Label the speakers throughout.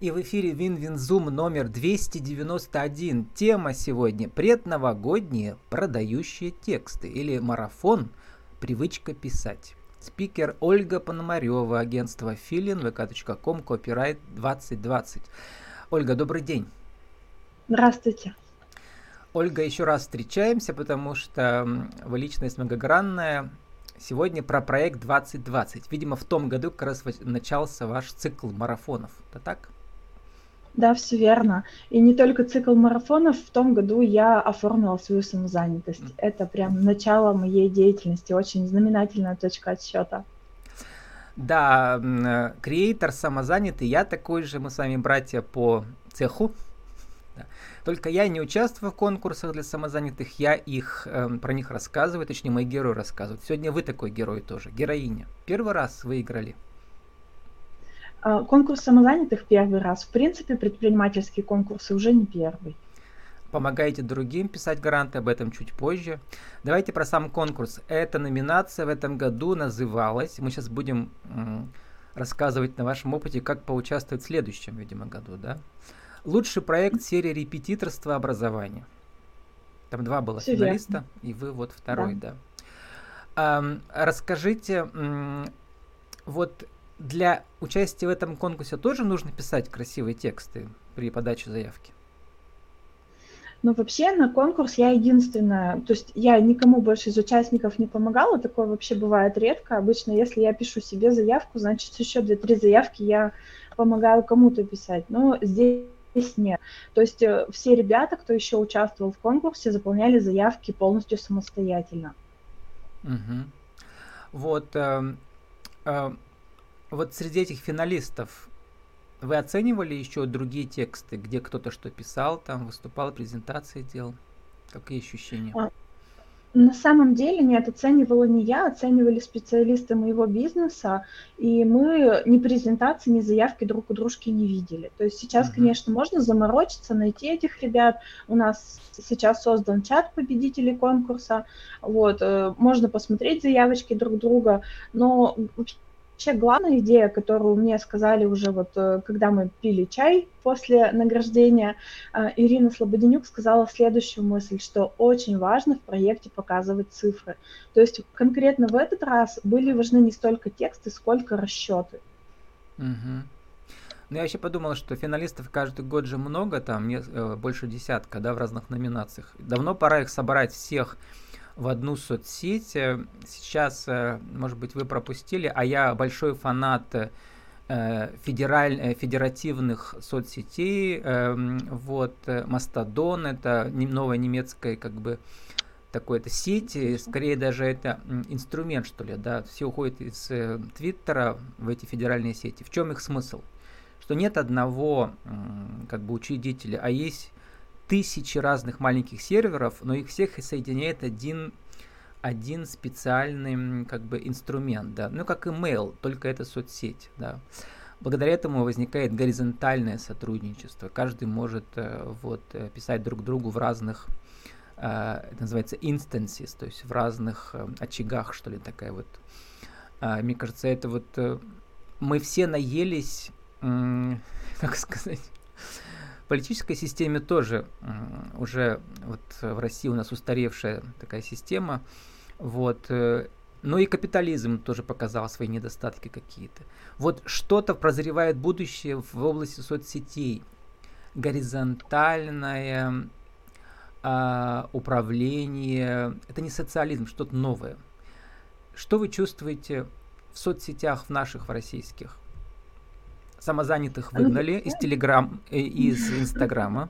Speaker 1: И в эфире WinWinZoom номер 291. Тема сегодня предновогодние продающие тексты или марафон «Привычка писать». Спикер Ольга Пономарева, агентство Филин, vk.com, copyright 2020. Ольга, добрый день.
Speaker 2: Здравствуйте.
Speaker 1: Ольга, еще раз встречаемся, потому что вы личность многогранная, Сегодня про проект 2020. Видимо, в том году как раз начался ваш цикл марафонов. Это так?
Speaker 2: Да, все верно. И не только цикл марафонов, в том году я оформила свою самозанятость. Mm. Это прям начало моей деятельности, очень знаменательная точка отсчета.
Speaker 1: Да, э, креатор самозанятый, я такой же, мы с вами братья по цеху. Только я не участвую в конкурсах для самозанятых, я их э, про них рассказываю, точнее, мои герои рассказывают. Сегодня вы такой герой тоже, героиня. Первый раз выиграли.
Speaker 2: А, конкурс самозанятых первый раз. В принципе, предпринимательские конкурсы уже не первый.
Speaker 1: Помогаете другим писать гранты, об этом чуть позже. Давайте про сам конкурс. Эта номинация в этом году называлась, мы сейчас будем рассказывать на вашем опыте, как поучаствовать в следующем, видимо, году, да? Лучший проект серии репетиторства образования. Там два было Все финалиста, верно. и вы вот второй, да. да. А, расскажите, вот для участия в этом конкурсе тоже нужно писать красивые тексты при подаче заявки?
Speaker 2: Ну, вообще на конкурс я единственная, то есть я никому больше из участников не помогала, такое вообще бывает редко. Обычно, если я пишу себе заявку, значит, еще две-три заявки я помогаю кому-то писать. Но здесь нет. То есть э, все ребята, кто еще участвовал в конкурсе, заполняли заявки полностью самостоятельно.
Speaker 1: Угу. Вот, э, э, вот среди этих финалистов вы оценивали еще другие тексты, где кто-то что писал, там выступал, презентации делал? Какие ощущения? А,
Speaker 2: на самом деле нет, оценивала не я, оценивали специалисты моего бизнеса, и мы ни презентации, ни заявки друг у дружки не видели. То есть сейчас, uh-huh. конечно, можно заморочиться, найти этих ребят. У нас сейчас создан чат победителей конкурса, вот, э, можно посмотреть заявочки друг друга, но Вообще главная идея, которую мне сказали уже вот, э, когда мы пили чай после награждения, э, Ирина Слободенюк сказала следующую мысль, что очень важно в проекте показывать цифры. То есть конкретно в этот раз были важны не столько тексты, сколько расчеты.
Speaker 1: Угу. Ну, я еще подумал, что финалистов каждый год же много, там э, больше десятка, да, в разных номинациях. Давно пора их собрать всех в одну соцсеть. Э, сейчас, э, может быть, вы пропустили, а я большой фанат э, федераль, федеративных соцсетей. Эм, вот, Мастодон, это новая немецкая, как бы, такой это сеть, скорее даже это инструмент, что ли, да, все уходят из Твиттера в эти федеральные сети. В чем их смысл? Что нет одного, как бы, учредителя, а есть тысячи разных маленьких серверов, но их всех соединяет один, один специальный как бы инструмент, да, ну как email, только это соцсеть, да. Благодаря этому возникает горизонтальное сотрудничество. Каждый может э, вот, э, писать друг другу в разных, э, это называется instances, то есть в разных очагах, что ли, такая вот. А, мне кажется, это вот мы все наелись, как сказать, политической системе тоже уже вот в России у нас устаревшая такая система. Вот. Э, но и капитализм тоже показал свои недостатки какие-то. Вот что-то прозревает будущее в области соцсетей. Горизонтальное а, управление. Это не социализм, что-то новое. Что вы чувствуете в соцсетях в наших, в российских? Самозанятых выгнали из Телеграм, э, из Инстаграма.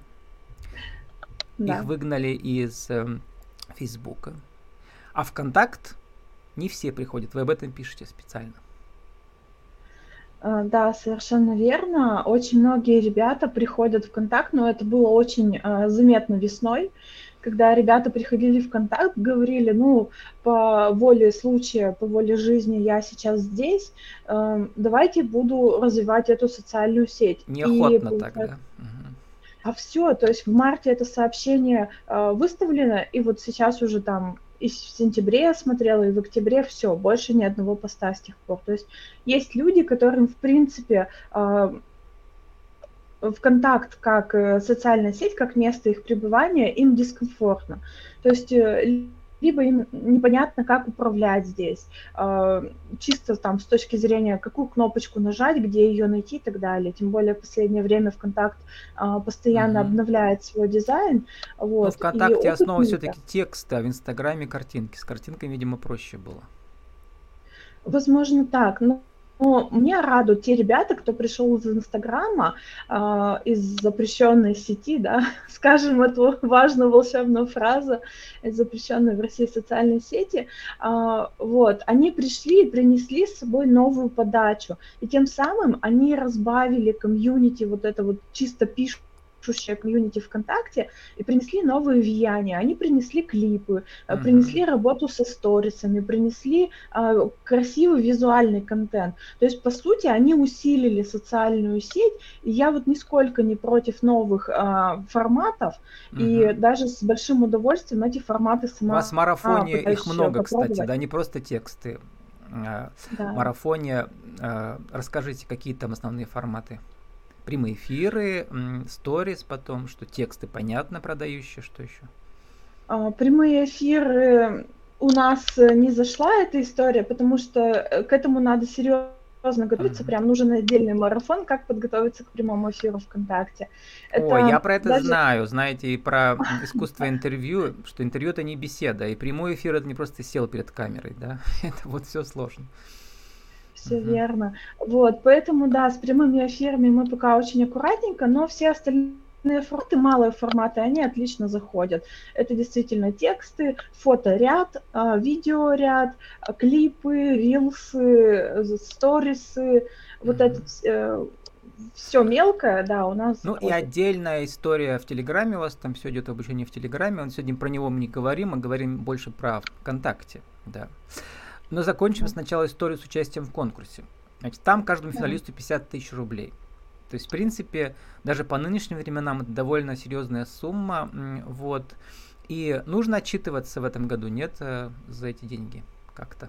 Speaker 1: Да. Их выгнали из э, Фейсбука. А ВКонтакт не все приходят. Вы об этом пишете специально.
Speaker 2: Э, да, совершенно верно. Очень многие ребята приходят в контакт, но это было очень э, заметно весной когда ребята приходили в контакт, говорили, ну, по воле случая, по воле жизни я сейчас здесь, э, давайте буду развивать эту социальную сеть.
Speaker 1: Неохотно и, так, да?
Speaker 2: А все, то есть в марте это сообщение э, выставлено, и вот сейчас уже там и в сентябре я смотрела, и в октябре все, больше ни одного поста с тех пор. То есть есть люди, которым, в принципе, э, ВКонтакт как э, социальная сеть, как место их пребывания, им дискомфортно. То есть э, либо им непонятно, как управлять здесь, а, чисто там с точки зрения, какую кнопочку нажать, где ее найти и так далее. Тем более в последнее время ВКонтакт а, постоянно mm-hmm. обновляет свой дизайн. Вот,
Speaker 1: Но ВКонтакте основа все-таки текста, а в Инстаграме картинки. С картинками, видимо, проще было.
Speaker 2: Возможно, так. Но но мне радуют те ребята, кто пришел из Инстаграма, э, из запрещенной сети, да, скажем эту важную волшебную фразу, из запрещенной в России социальной сети, э, вот, они пришли и принесли с собой новую подачу, и тем самым они разбавили комьюнити, вот это вот чисто пишут пишущее комьюнити ВКонтакте и принесли новые влияния. Они принесли клипы, mm-hmm. принесли работу со сторисами, принесли э, красивый визуальный контент. То есть, по сути, они усилили социальную сеть, и я вот нисколько не против новых э, форматов, mm-hmm. и даже с большим удовольствием эти форматы
Speaker 1: сама... У вас в марафоне а, их много, кстати, да, не просто тексты. Да. марафоне. Расскажите, какие там основные форматы? Прямые эфиры, сторис потом, что тексты понятно продающие, что еще?
Speaker 2: А, прямые эфиры у нас э, не зашла эта история, потому что э, к этому надо серьезно готовиться, mm-hmm. прям нужен отдельный марафон, как подготовиться к прямому эфиру ВКонтакте.
Speaker 1: Это Ой, я про это даже... знаю, знаете, и про искусство интервью, что интервью это не беседа, и прямой эфир это не просто сел перед камерой, да, это вот все сложно
Speaker 2: все uh-huh. верно. Вот, поэтому, да, с прямыми эфирами мы пока очень аккуратненько, но все остальные форматы, малые форматы, они отлично заходят. Это действительно тексты, фоторяд, а, видеоряд, клипы, рилсы, сторисы, вот это э, все мелкое, да, у нас.
Speaker 1: Ну и отдельная история в Телеграме у вас там все идет обучение в Телеграме. Сегодня про него мы не говорим, мы говорим больше про ВКонтакте, да. Но закончим сначала историю с участием в конкурсе. Значит, там каждому финалисту 50 тысяч рублей. То есть, в принципе, даже по нынешним временам это довольно серьезная сумма. Вот. И нужно отчитываться в этом году, нет, э, за эти деньги как-то?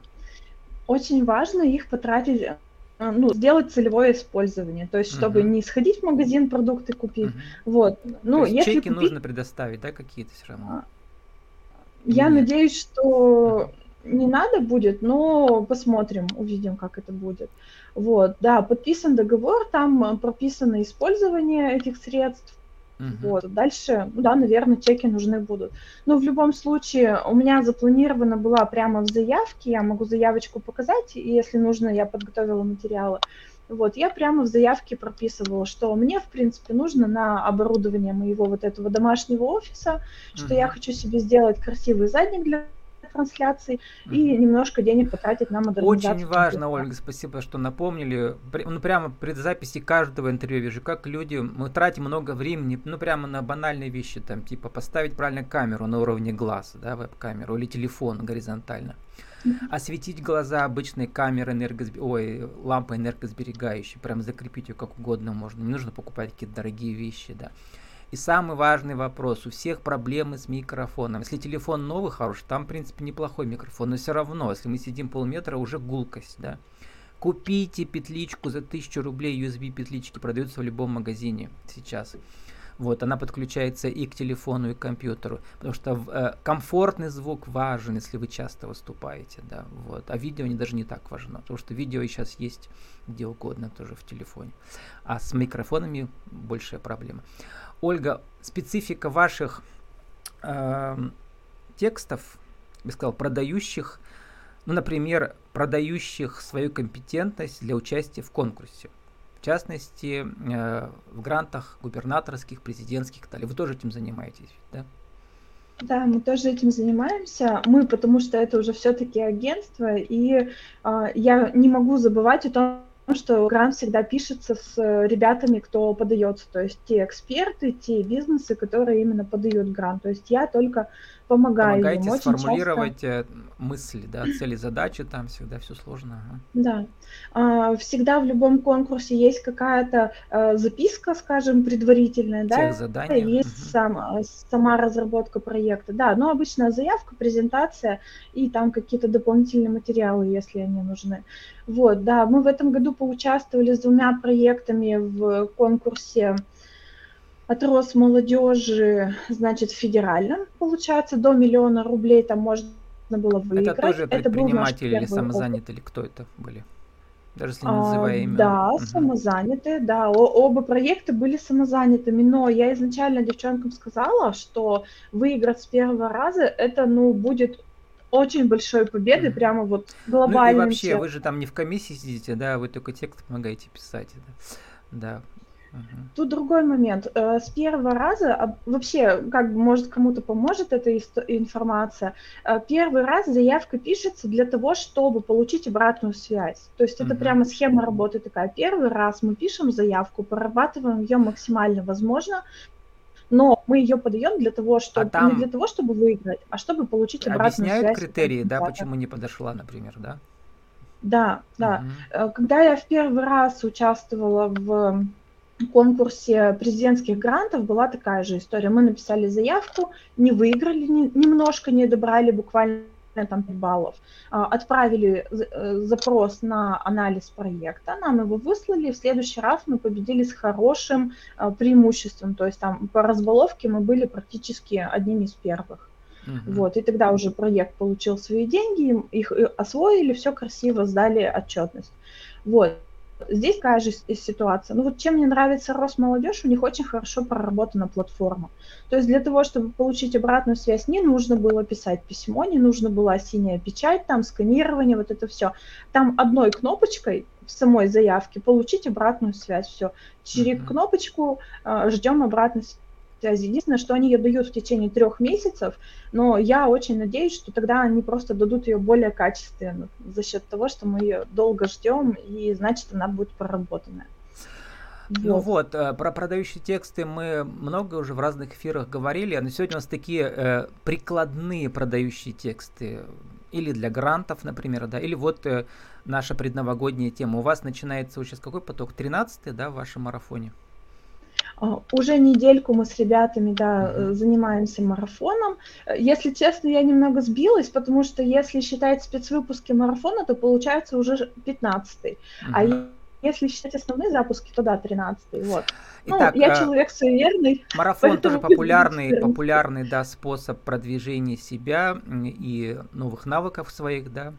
Speaker 2: Очень важно их потратить э, ну, сделать целевое использование, то есть чтобы uh-huh. не сходить в магазин продукты купить, uh-huh. вот.
Speaker 1: Ну, то есть если чеки купить... нужно предоставить, да, какие-то все равно. А,
Speaker 2: я Нет. надеюсь, что не надо будет, но посмотрим, увидим, как это будет. Вот, да, подписан договор, там э, прописано использование этих средств. Uh-huh. Вот, дальше, да, наверное, чеки нужны будут. Но в любом случае, у меня запланирована была прямо в заявке, я могу заявочку показать, и если нужно, я подготовила материалы. Вот, я прямо в заявке прописывала, что мне, в принципе, нужно на оборудование моего вот этого домашнего офиса, uh-huh. что я хочу себе сделать красивый задник для трансляций mm-hmm. и немножко денег потратить на модернизацию.
Speaker 1: Очень важно, Ольга, спасибо, что напомнили. Ну, прямо при записи каждого интервью вижу, как люди, мы тратим много времени, ну, прямо на банальные вещи, там, типа поставить правильно камеру на уровне глаз, да, веб-камеру, или телефон горизонтально. Осветить глаза обычной камерой энергосб... Ой, лампой энергосберегающей, прям закрепить ее как угодно можно. Не нужно покупать какие-то дорогие вещи, да. И самый важный вопрос, у всех проблемы с микрофоном. Если телефон новый, хороший, там, в принципе, неплохой микрофон, но все равно, если мы сидим полметра, уже гулкость, да. Купите петличку за 1000 рублей, USB петлички продаются в любом магазине сейчас. Вот, она подключается и к телефону, и к компьютеру, потому что э, комфортный звук важен, если вы часто выступаете, да, вот. А видео не даже не так важно, потому что видео сейчас есть где угодно тоже в телефоне. А с микрофонами большая проблема. Ольга, специфика ваших э, текстов, я сказал, продающих, ну, например, продающих свою компетентность для участия в конкурсе. В частности, э, в грантах губернаторских, президентских и так далее. Вы тоже этим занимаетесь, да?
Speaker 2: Да, мы тоже этим занимаемся. Мы, потому что это уже все-таки агентство, и э, я не могу забывать о том, что грант всегда пишется с э, ребятами, кто подается, то есть те эксперты, те бизнесы, которые именно подают грант. То есть я только помогаю
Speaker 1: Помогаете им. Очень сформулировать часто... Э, мысли, да, цели, задачи, там всегда все сложно. Ага.
Speaker 2: Да. А, всегда в любом конкурсе есть какая-то а, записка, скажем, предварительная, да, задания. есть угу. сам, сама разработка проекта, да, но обычно заявка, презентация и там какие-то дополнительные материалы, если они нужны. Вот, да, мы в этом году поучаствовали с двумя проектами в конкурсе от Росмолодежи, значит, в федеральном, получается, до миллиона рублей там можно было выиграть.
Speaker 1: Это тоже предприниматели это или самозанятые, или кто это были? Даже если не называя а, имя.
Speaker 2: Да, угу. самозанятые, да. О, оба проекта были самозанятыми, но я изначально девчонкам сказала, что выиграть с первого раза, это, ну, будет очень большой победой, mm. прямо вот глобальным.
Speaker 1: Ну и вообще, вы же там не в комиссии сидите, да, вы только текст помогаете писать. Да.
Speaker 2: Тут другой момент. Э, с первого раза, а, вообще, как бы, может, кому-то поможет эта информация, э, первый раз заявка пишется для того, чтобы получить обратную связь. То есть это прямо схема работы такая. Первый раз мы пишем заявку, прорабатываем ее максимально возможно, но мы ее подаем для того, чтобы а там... не для того, чтобы выиграть, а чтобы получить обратную
Speaker 1: Объясняют
Speaker 2: связь.
Speaker 1: критерии, да, почему не подошла, например, да?
Speaker 2: Да, да. Угу. Когда я в первый раз участвовала в конкурсе президентских грантов была такая же история. Мы написали заявку, не выиграли, не, немножко не добрали, буквально там 5 баллов. А, отправили э, запрос на анализ проекта, нам его выслали, в следующий раз мы победили с хорошим а, преимуществом, то есть там по разбаловке мы были практически одними из первых. Uh-huh. Вот, и тогда уже проект получил свои деньги, их э, освоили, все красиво, сдали отчетность. Вот, Здесь такая же ситуация. Ну вот чем мне нравится Росмолодежь, у них очень хорошо проработана платформа. То есть для того, чтобы получить обратную связь, не нужно было писать письмо, не нужно была синяя печать, там сканирование, вот это все. Там одной кнопочкой в самой заявке получить обратную связь, все. Через mm-hmm. кнопочку э, ждем обратную связь связи. Единственное, что они ее дают в течение трех месяцев, но я очень надеюсь, что тогда они просто дадут ее более качественно за счет того, что мы ее долго ждем, и значит, она будет проработанная.
Speaker 1: Ну вот, э, про продающие тексты мы много уже в разных эфирах говорили, но сегодня у нас такие э, прикладные продающие тексты, или для грантов, например, да, или вот э, наша предновогодняя тема. У вас начинается сейчас какой поток? 13 да, в вашем марафоне?
Speaker 2: А, уже недельку мы с ребятами, да, э, занимаемся марафоном. Если честно, я немного сбилась, потому что если считать спецвыпуски марафона, то получается уже 15-й. Uh-huh. А если считать основные запуски, то да, 13-й. Вот. Ну, Итак, я э, человек суеверный.
Speaker 1: Марафон тоже популярный, популярный, да, способ продвижения себя и новых навыков своих, да.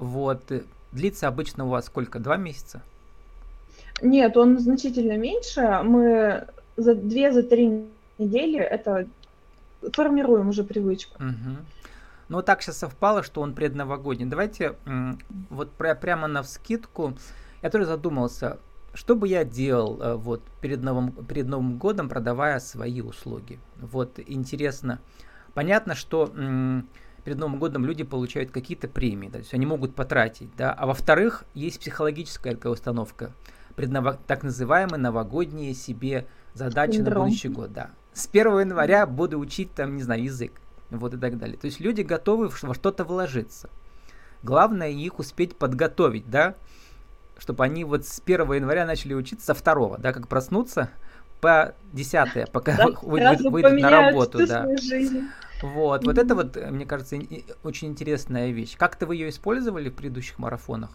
Speaker 1: Вот. Длится обычно у вас сколько? Два месяца?
Speaker 2: Нет, он значительно меньше. Мы за две, за три недели это формируем уже привычку.
Speaker 1: Угу. Ну, так сейчас совпало, что он предновогодний. Давайте вот пря- прямо на вскидку. Я тоже задумался, что бы я делал э, вот перед Новым, перед Новым годом, продавая свои услуги. Вот интересно. Понятно, что перед Новым годом люди получают какие-то премии, да, то есть они могут потратить, да. А во-вторых, есть психологическая такая установка – предново... так называемые новогодние себе задачи Синдром. на будущий год, да. С 1 января буду учить там, не знаю, язык, вот и так далее. То есть люди готовы во что-то вложиться. Главное их успеть подготовить, да, чтобы они вот с 1 января начали учиться, со 2, да, как проснуться, по 10, пока да, выйдут, выйдут на работу, да. Вот, вот это вот, мне кажется, очень интересная вещь. Как-то вы ее использовали в предыдущих марафонах?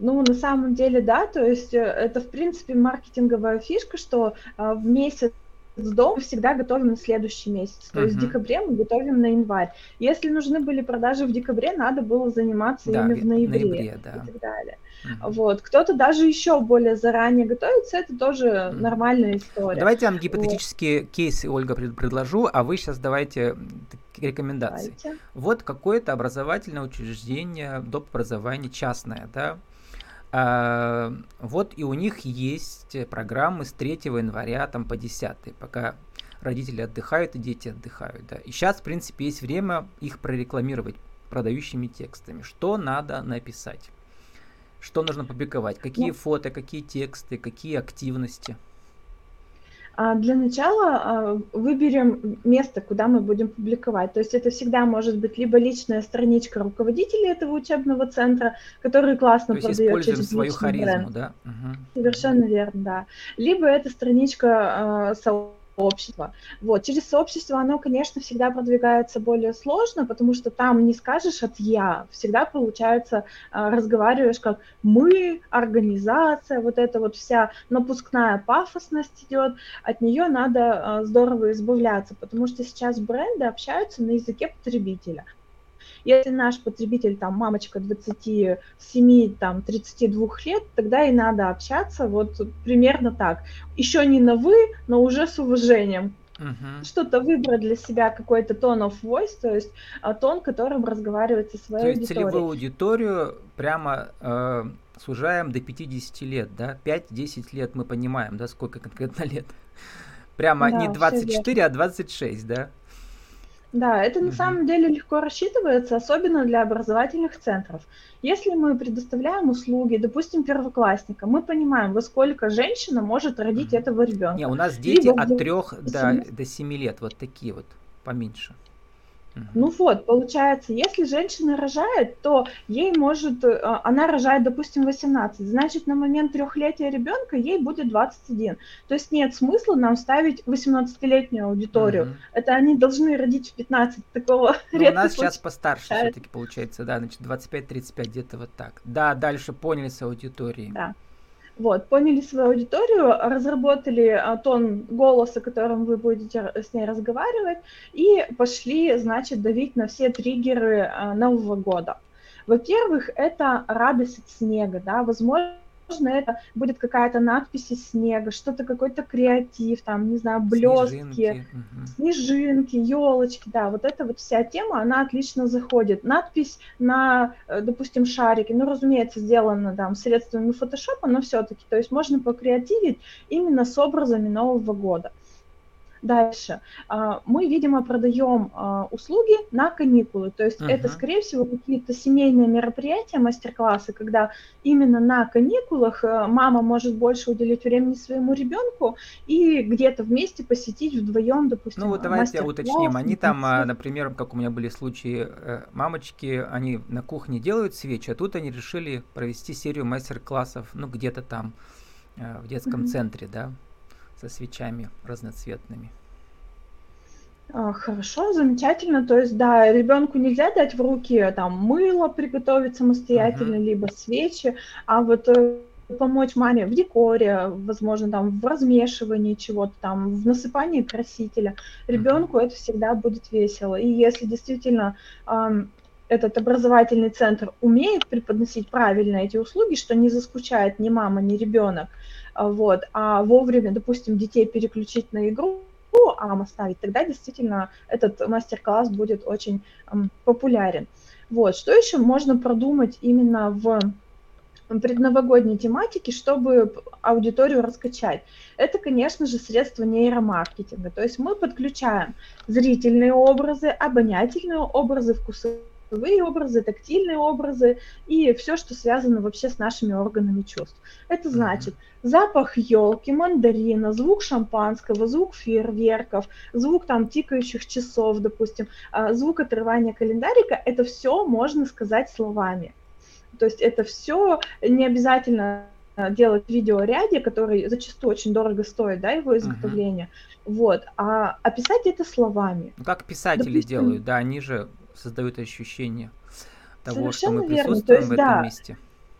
Speaker 2: Ну, на самом деле, да, то есть э, это, в принципе, маркетинговая фишка, что а, в месяц до мы всегда готовим на следующий месяц. То uh-huh. есть в декабре мы готовим на январь. Если нужны были продажи в декабре, надо было заниматься да, ими в ноябре, ноябре да. и так далее. Uh-huh. Вот. Кто-то даже еще более заранее готовится, это тоже uh-huh. нормальная история.
Speaker 1: Давайте я вам гипотетические вот. кейсы, Ольга, предложу, а вы сейчас давайте рекомендации. Давайте. Вот какое-то образовательное учреждение, доп. образование частное, да, а, вот и у них есть программы с 3 января там, по 10, пока родители отдыхают и дети отдыхают. Да. И сейчас, в принципе, есть время их прорекламировать продающими текстами. Что надо написать? Что нужно публиковать? Какие ну, фото, какие тексты, какие активности?
Speaker 2: А, для начала а, выберем место, куда мы будем публиковать. То есть это всегда может быть либо личная страничка руководителя этого учебного центра, который классно То продает
Speaker 1: используем через свою харизму, бренд. да?
Speaker 2: Угу. Совершенно верно, да. Либо это страничка а, сообщество. Вот. Через сообщество оно, конечно, всегда продвигается более сложно, потому что там не скажешь от «я», всегда получается, а, разговариваешь как «мы», «организация», вот эта вот вся напускная пафосность идет, от нее надо а, здорово избавляться, потому что сейчас бренды общаются на языке потребителя. Если наш потребитель, там, мамочка 27, там, 32 лет, тогда и надо общаться вот примерно так. Еще не на «вы», но уже с уважением. Uh-huh. Что-то выбрать для себя какой-то тон of voice, то есть а, тон, которым разговаривать со своей
Speaker 1: то
Speaker 2: есть
Speaker 1: аудиторией. целевую аудиторию прямо э, сужаем до 50 лет, да? 5-10 лет мы понимаем, да, сколько конкретно лет. Прямо да, не 24, а 26, да?
Speaker 2: Да, это на самом деле легко рассчитывается, особенно для образовательных центров. Если мы предоставляем услуги, допустим, первоклассника, мы понимаем, во сколько женщина может родить этого ребенка.
Speaker 1: Не, у нас дети Либо от 3 до, до 7 лет, вот такие вот, поменьше.
Speaker 2: Ну вот, получается, если женщина рожает, то ей может, э, она рожает, допустим, 18, значит, на момент трехлетия ребенка ей будет 21. То есть нет смысла нам ставить 18-летнюю аудиторию. Угу. Это они должны родить в 15, такого
Speaker 1: ну, У нас сейчас постарше все-таки получается, да, значит, 25-35, где-то вот так. Да, дальше поняли с аудиторией.
Speaker 2: Да. Вот, поняли свою аудиторию, разработали а, тон голоса, которым вы будете с ней разговаривать, и пошли, значит, давить на все триггеры а, Нового года. Во-первых, это радость от снега, да, возможно, возможно, это будет какая-то надпись из снега, что-то какой-то креатив, там, не знаю, блестки, снежинки, елочки, да, вот эта вот вся тема, она отлично заходит. Надпись на, э, допустим, шарике, ну, разумеется, сделана там средствами фотошопа, но все-таки, то есть можно покреативить именно с образами Нового года. Дальше. А, мы, видимо, продаем а, услуги на каникулы. То есть uh-huh. это, скорее всего, какие-то семейные мероприятия, мастер-классы, когда именно на каникулах э, мама может больше уделить времени своему ребенку и где-то вместе посетить вдвоем, допустим,
Speaker 1: Ну вот давайте уточним. Они там, а, например, как у меня были случаи, э, мамочки, они на кухне делают свечи, а тут они решили провести серию мастер-классов, ну где-то там э, в детском uh-huh. центре, да, со свечами разноцветными.
Speaker 2: А, хорошо, замечательно. То есть, да, ребенку нельзя дать в руки там мыло приготовить самостоятельно, uh-huh. либо свечи, а вот э, помочь маме в декоре, возможно, там в размешивании чего-то, там в насыпании красителя. Ребенку это всегда будет весело. И если действительно эм, этот образовательный центр умеет преподносить правильно эти услуги, что не заскучает ни мама, ни ребенок, а, вот, а вовремя, допустим, детей переключить на игру, ам оставить, тогда действительно этот мастер-класс будет очень популярен. Вот, что еще можно продумать именно в предновогодней тематике, чтобы аудиторию раскачать. Это, конечно же, средство нейромаркетинга. То есть мы подключаем зрительные образы, обонятельные образы, вкусовые вкусовые образы, тактильные образы и все, что связано вообще с нашими органами чувств. Это значит запах елки, мандарина, звук шампанского, звук фейерверков, звук там тикающих часов, допустим, а, звук отрывания календарика, это все можно сказать словами. То есть это все не обязательно делать в видеоряде, который зачастую очень дорого стоит, да, его изготовление. Uh-huh. Вот, а описать это словами.
Speaker 1: Ну, как писатели Допустим, делают, да, они же создают ощущение того, что мы
Speaker 2: верно.
Speaker 1: присутствуем есть,
Speaker 2: в этом да, месте.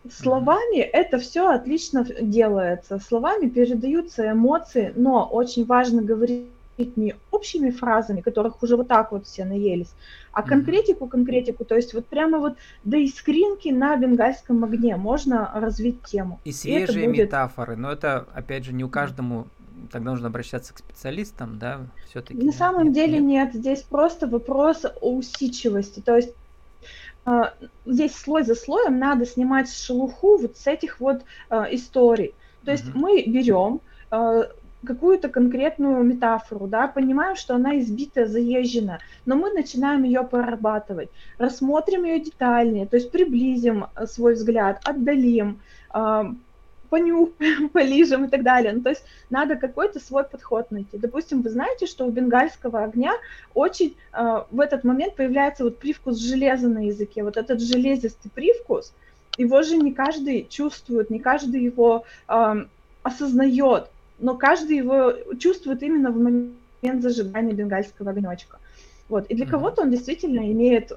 Speaker 2: Словами mm-hmm. это все отлично делается. Словами передаются эмоции, но очень важно говорить не общими фразами, которых уже вот так вот все наелись, а конкретику, конкретику, то есть вот прямо вот до искринки на бенгальском огне можно развить тему.
Speaker 1: И свежие и будет... метафоры, но это, опять же, не у каждому тогда нужно обращаться к специалистам, да, все-таки.
Speaker 2: На самом нет, деле нет. нет, здесь просто вопрос о усидчивости, то есть а, здесь слой за слоем надо снимать шелуху вот с этих вот uh, историй. То есть uh-huh. мы берем uh, какую-то конкретную метафору, да, понимаем, что она избитая, заезжена, но мы начинаем ее прорабатывать, рассмотрим ее детальнее, то есть приблизим свой взгляд, отдалим, uh, понюхаем, полижем и так далее. Ну, то есть надо какой-то свой подход найти. Допустим, вы знаете, что у бенгальского огня очень э, в этот момент появляется вот привкус железа на языке. Вот этот железистый привкус, его же не каждый чувствует, не каждый его э, осознает. но каждый его чувствует именно в момент зажигания бенгальского огнечка. Вот. И для mm-hmm. кого-то он действительно имеет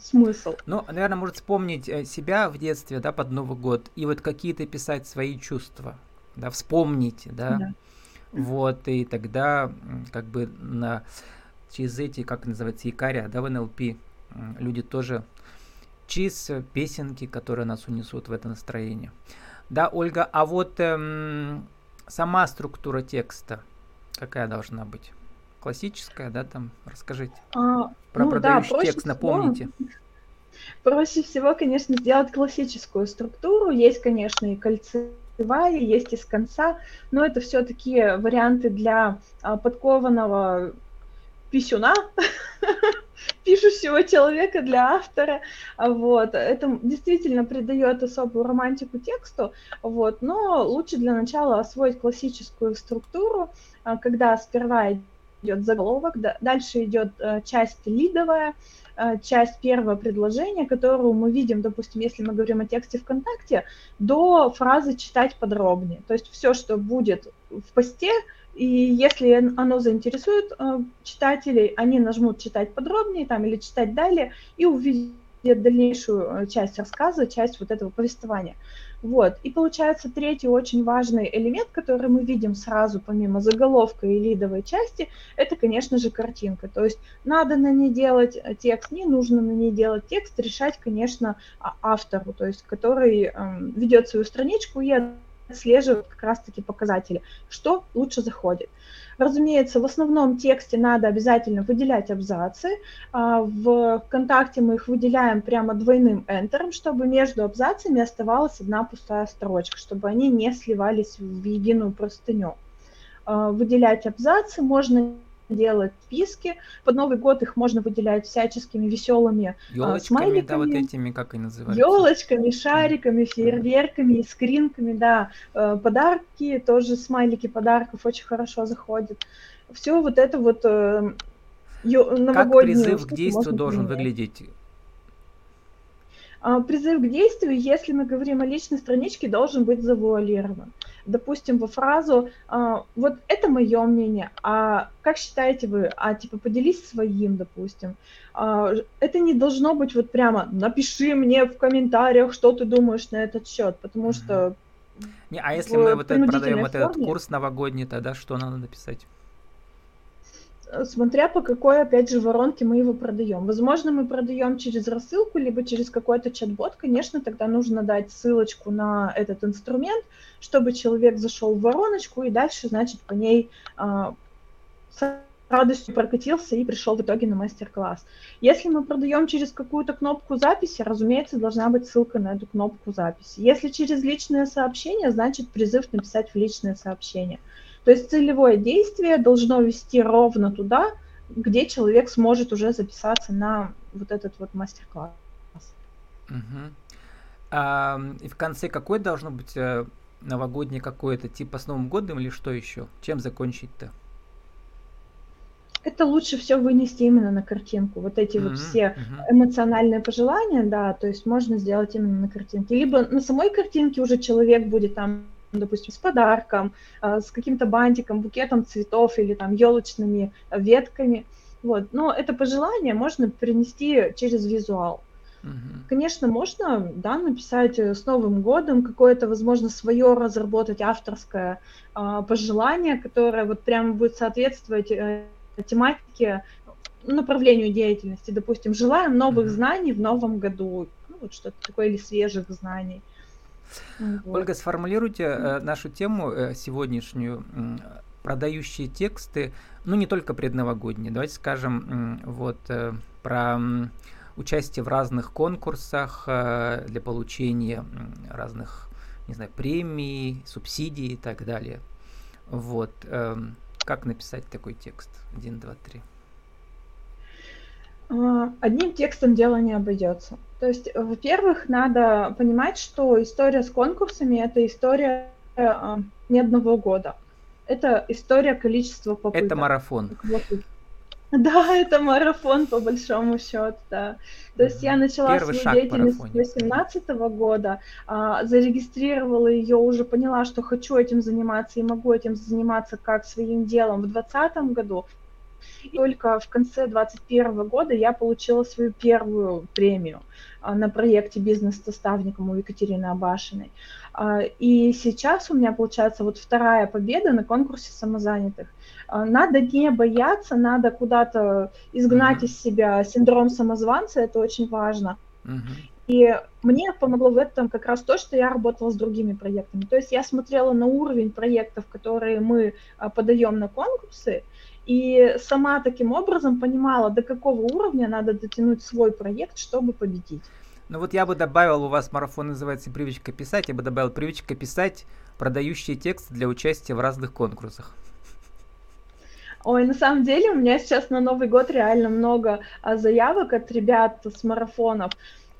Speaker 2: смысл.
Speaker 1: Ну, наверное, может вспомнить э, себя в детстве, да, под Новый год, и вот какие-то писать свои чувства, да, вспомнить, да, да. вот, и тогда как бы на через эти, как называется, якоря, да, в НЛП, люди тоже через песенки, которые нас унесут в это настроение. Да, Ольга, а вот эм, сама структура текста какая должна быть? Классическая, да, там, расскажите. А, Про ну, продающий да, текст, напомните.
Speaker 2: Всего, проще всего, конечно, сделать классическую структуру. Есть, конечно, и кольцевая, есть из конца, но это все такие варианты для а, подкованного писюна, пишущего человека для автора, вот, это действительно придает особую романтику тексту, вот, но лучше для начала освоить классическую структуру, а, когда сперва идет заголовок, дальше идет э, часть лидовая, э, часть первого предложения, которую мы видим, допустим, если мы говорим о тексте ВКонтакте, до фразы «читать подробнее». То есть все, что будет в посте, и если оно заинтересует э, читателей, они нажмут читать подробнее там, или читать далее и увидят дальнейшую часть рассказа, часть вот этого повествования. Вот. И получается третий очень важный элемент, который мы видим сразу помимо заголовка и лидовой части, это, конечно же, картинка. То есть надо на ней делать э, текст, не нужно на ней делать текст, решать, конечно, а, автору, то есть который э, ведет свою страничку и отслеживают как раз-таки показатели, что лучше заходит. Разумеется, в основном тексте надо обязательно выделять абзацы. А, в ВКонтакте мы их выделяем прямо двойным enterом, чтобы между абзацами оставалась одна пустая строчка, чтобы они не сливались в единую простыню. А, выделять абзацы можно делать списки. Под Новый год их можно выделять всяческими веселыми
Speaker 1: Елочками, смайликами. да, вот этими, как и называются.
Speaker 2: Елочками, шариками, фейерверками, скринками, да. Э, подарки, тоже смайлики подарков очень хорошо заходят. Все вот это вот э.
Speaker 1: Как призыв к действию должен применять. выглядеть?
Speaker 2: А, призыв к действию, если мы говорим о личной страничке, должен быть завуалирован допустим, во фразу а, «вот это мое мнение, а как считаете вы?» А типа «поделись своим», допустим. А, это не должно быть вот прямо «напиши мне в комментариях, что ты думаешь на этот счет», потому что...
Speaker 1: Не, а если мы вот продаем вот этот курс новогодний, тогда что надо написать?
Speaker 2: Смотря по какой, опять же, воронке мы его продаем. Возможно, мы продаем через рассылку, либо через какой-то чат-бот. Конечно, тогда нужно дать ссылочку на этот инструмент, чтобы человек зашел в вороночку и дальше, значит, по ней а, с радостью прокатился и пришел в итоге на мастер-класс. Если мы продаем через какую-то кнопку записи, разумеется, должна быть ссылка на эту кнопку записи. Если через личное сообщение, значит призыв написать в личное сообщение. То есть целевое действие должно вести ровно туда, где человек сможет уже записаться на вот этот вот мастер-класс.
Speaker 1: Угу. А, и в конце какой должно быть э, новогоднее какое-то, типа с Новым годом или что еще? Чем закончить-то?
Speaker 2: Это лучше все вынести именно на картинку. Вот эти mm-hmm, вот все mm-hmm. эмоциональные пожелания, да, то есть можно сделать именно на картинке. Либо на самой картинке уже человек будет там допустим, с подарком, а, с каким-то бантиком, букетом цветов или там елочными ветками. Вот. Но это пожелание можно принести через визуал. Угу. Конечно, можно, да, написать э, с Новым годом какое-то, возможно, свое разработать авторское э, пожелание, которое вот прямо будет соответствовать э, тематике, направлению деятельности. Допустим, желаем новых угу. знаний в новом году, ну, вот что-то такое или свежих знаний.
Speaker 1: Вот. Ольга, сформулируйте э, нашу тему э, сегодняшнюю э, продающие тексты, ну не только предновогодние, давайте скажем вот э, про участие в разных конкурсах э, для получения разных, не знаю, премий, субсидий и так далее. Вот. Эм, как написать такой текст? 1, 2,
Speaker 2: 3 одним текстом дело не обойдется. То есть, во-первых, надо понимать, что история с конкурсами – это история э, не одного года. Это история количества попыток.
Speaker 1: Это марафон.
Speaker 2: Да, это марафон по большому счету, да. То есть я начала
Speaker 1: Первый
Speaker 2: свою деятельность с
Speaker 1: марафоне.
Speaker 2: 2018 года, а, зарегистрировала ее, уже поняла, что хочу этим заниматься и могу этим заниматься как своим делом в 2020 году. И только в конце 2021 года я получила свою первую премию а, на проекте «Бизнес с наставником» у Екатерины Абашиной. А, И сейчас у меня получается вот вторая победа на конкурсе самозанятых. А, Надо не бояться, надо куда-то изгнать
Speaker 1: Мгм.
Speaker 2: из себя синдром самозванца, это очень важно.
Speaker 1: Мгм.
Speaker 2: И мне помогло в этом как раз то, что я работала с другими проектами. То есть я смотрела на уровень проектов, которые мы подаем на конкурсы, и сама таким образом понимала, до какого уровня надо дотянуть свой проект, чтобы победить.
Speaker 1: Ну вот я бы добавил, у вас марафон называется «Привычка писать», я бы добавил «Привычка писать, продающие тексты для участия в разных конкурсах».
Speaker 2: Ой, на самом деле у меня сейчас на Новый год реально много а, заявок от ребят с марафонов.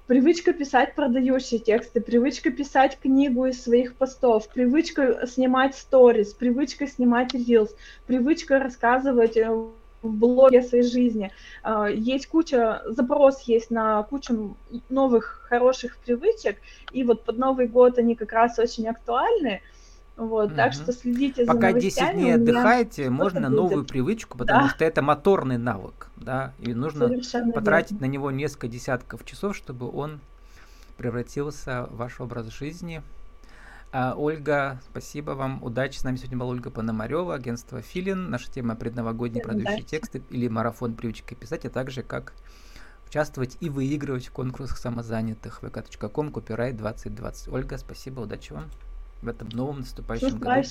Speaker 2: Привычка писать продающие тексты, привычка писать книгу из своих постов, привычка снимать сторис, привычка снимать рилс, привычка рассказывать э, в блоге своей жизни. А, Есть куча, запрос есть на кучу новых хороших привычек, и вот под Новый год они как раз очень актуальны. Вот, так
Speaker 1: Мгм.
Speaker 2: что следите за
Speaker 1: Пока 10
Speaker 2: новостями.
Speaker 1: дней
Speaker 2: у меня
Speaker 1: отдыхаете, можно
Speaker 2: будет.
Speaker 1: новую привычку, потому
Speaker 2: Да.
Speaker 1: что это моторный навык, да, и нужно
Speaker 2: Совершенно
Speaker 1: потратить
Speaker 2: верно.
Speaker 1: на него несколько десятков часов, чтобы он превратился в ваш образ жизни. А, Ольга, спасибо вам, удачи. С нами сегодня была Ольга Пономарева, агентство Филин. Наша тема предновогодние
Speaker 2: Всем
Speaker 1: продающие
Speaker 2: удачи.
Speaker 1: тексты или марафон привычка писать, а также как участвовать и выигрывать в конкурсах самозанятых vk.com копирайт 2020. Ольга, спасибо, удачи вам в этом новом наступающем году.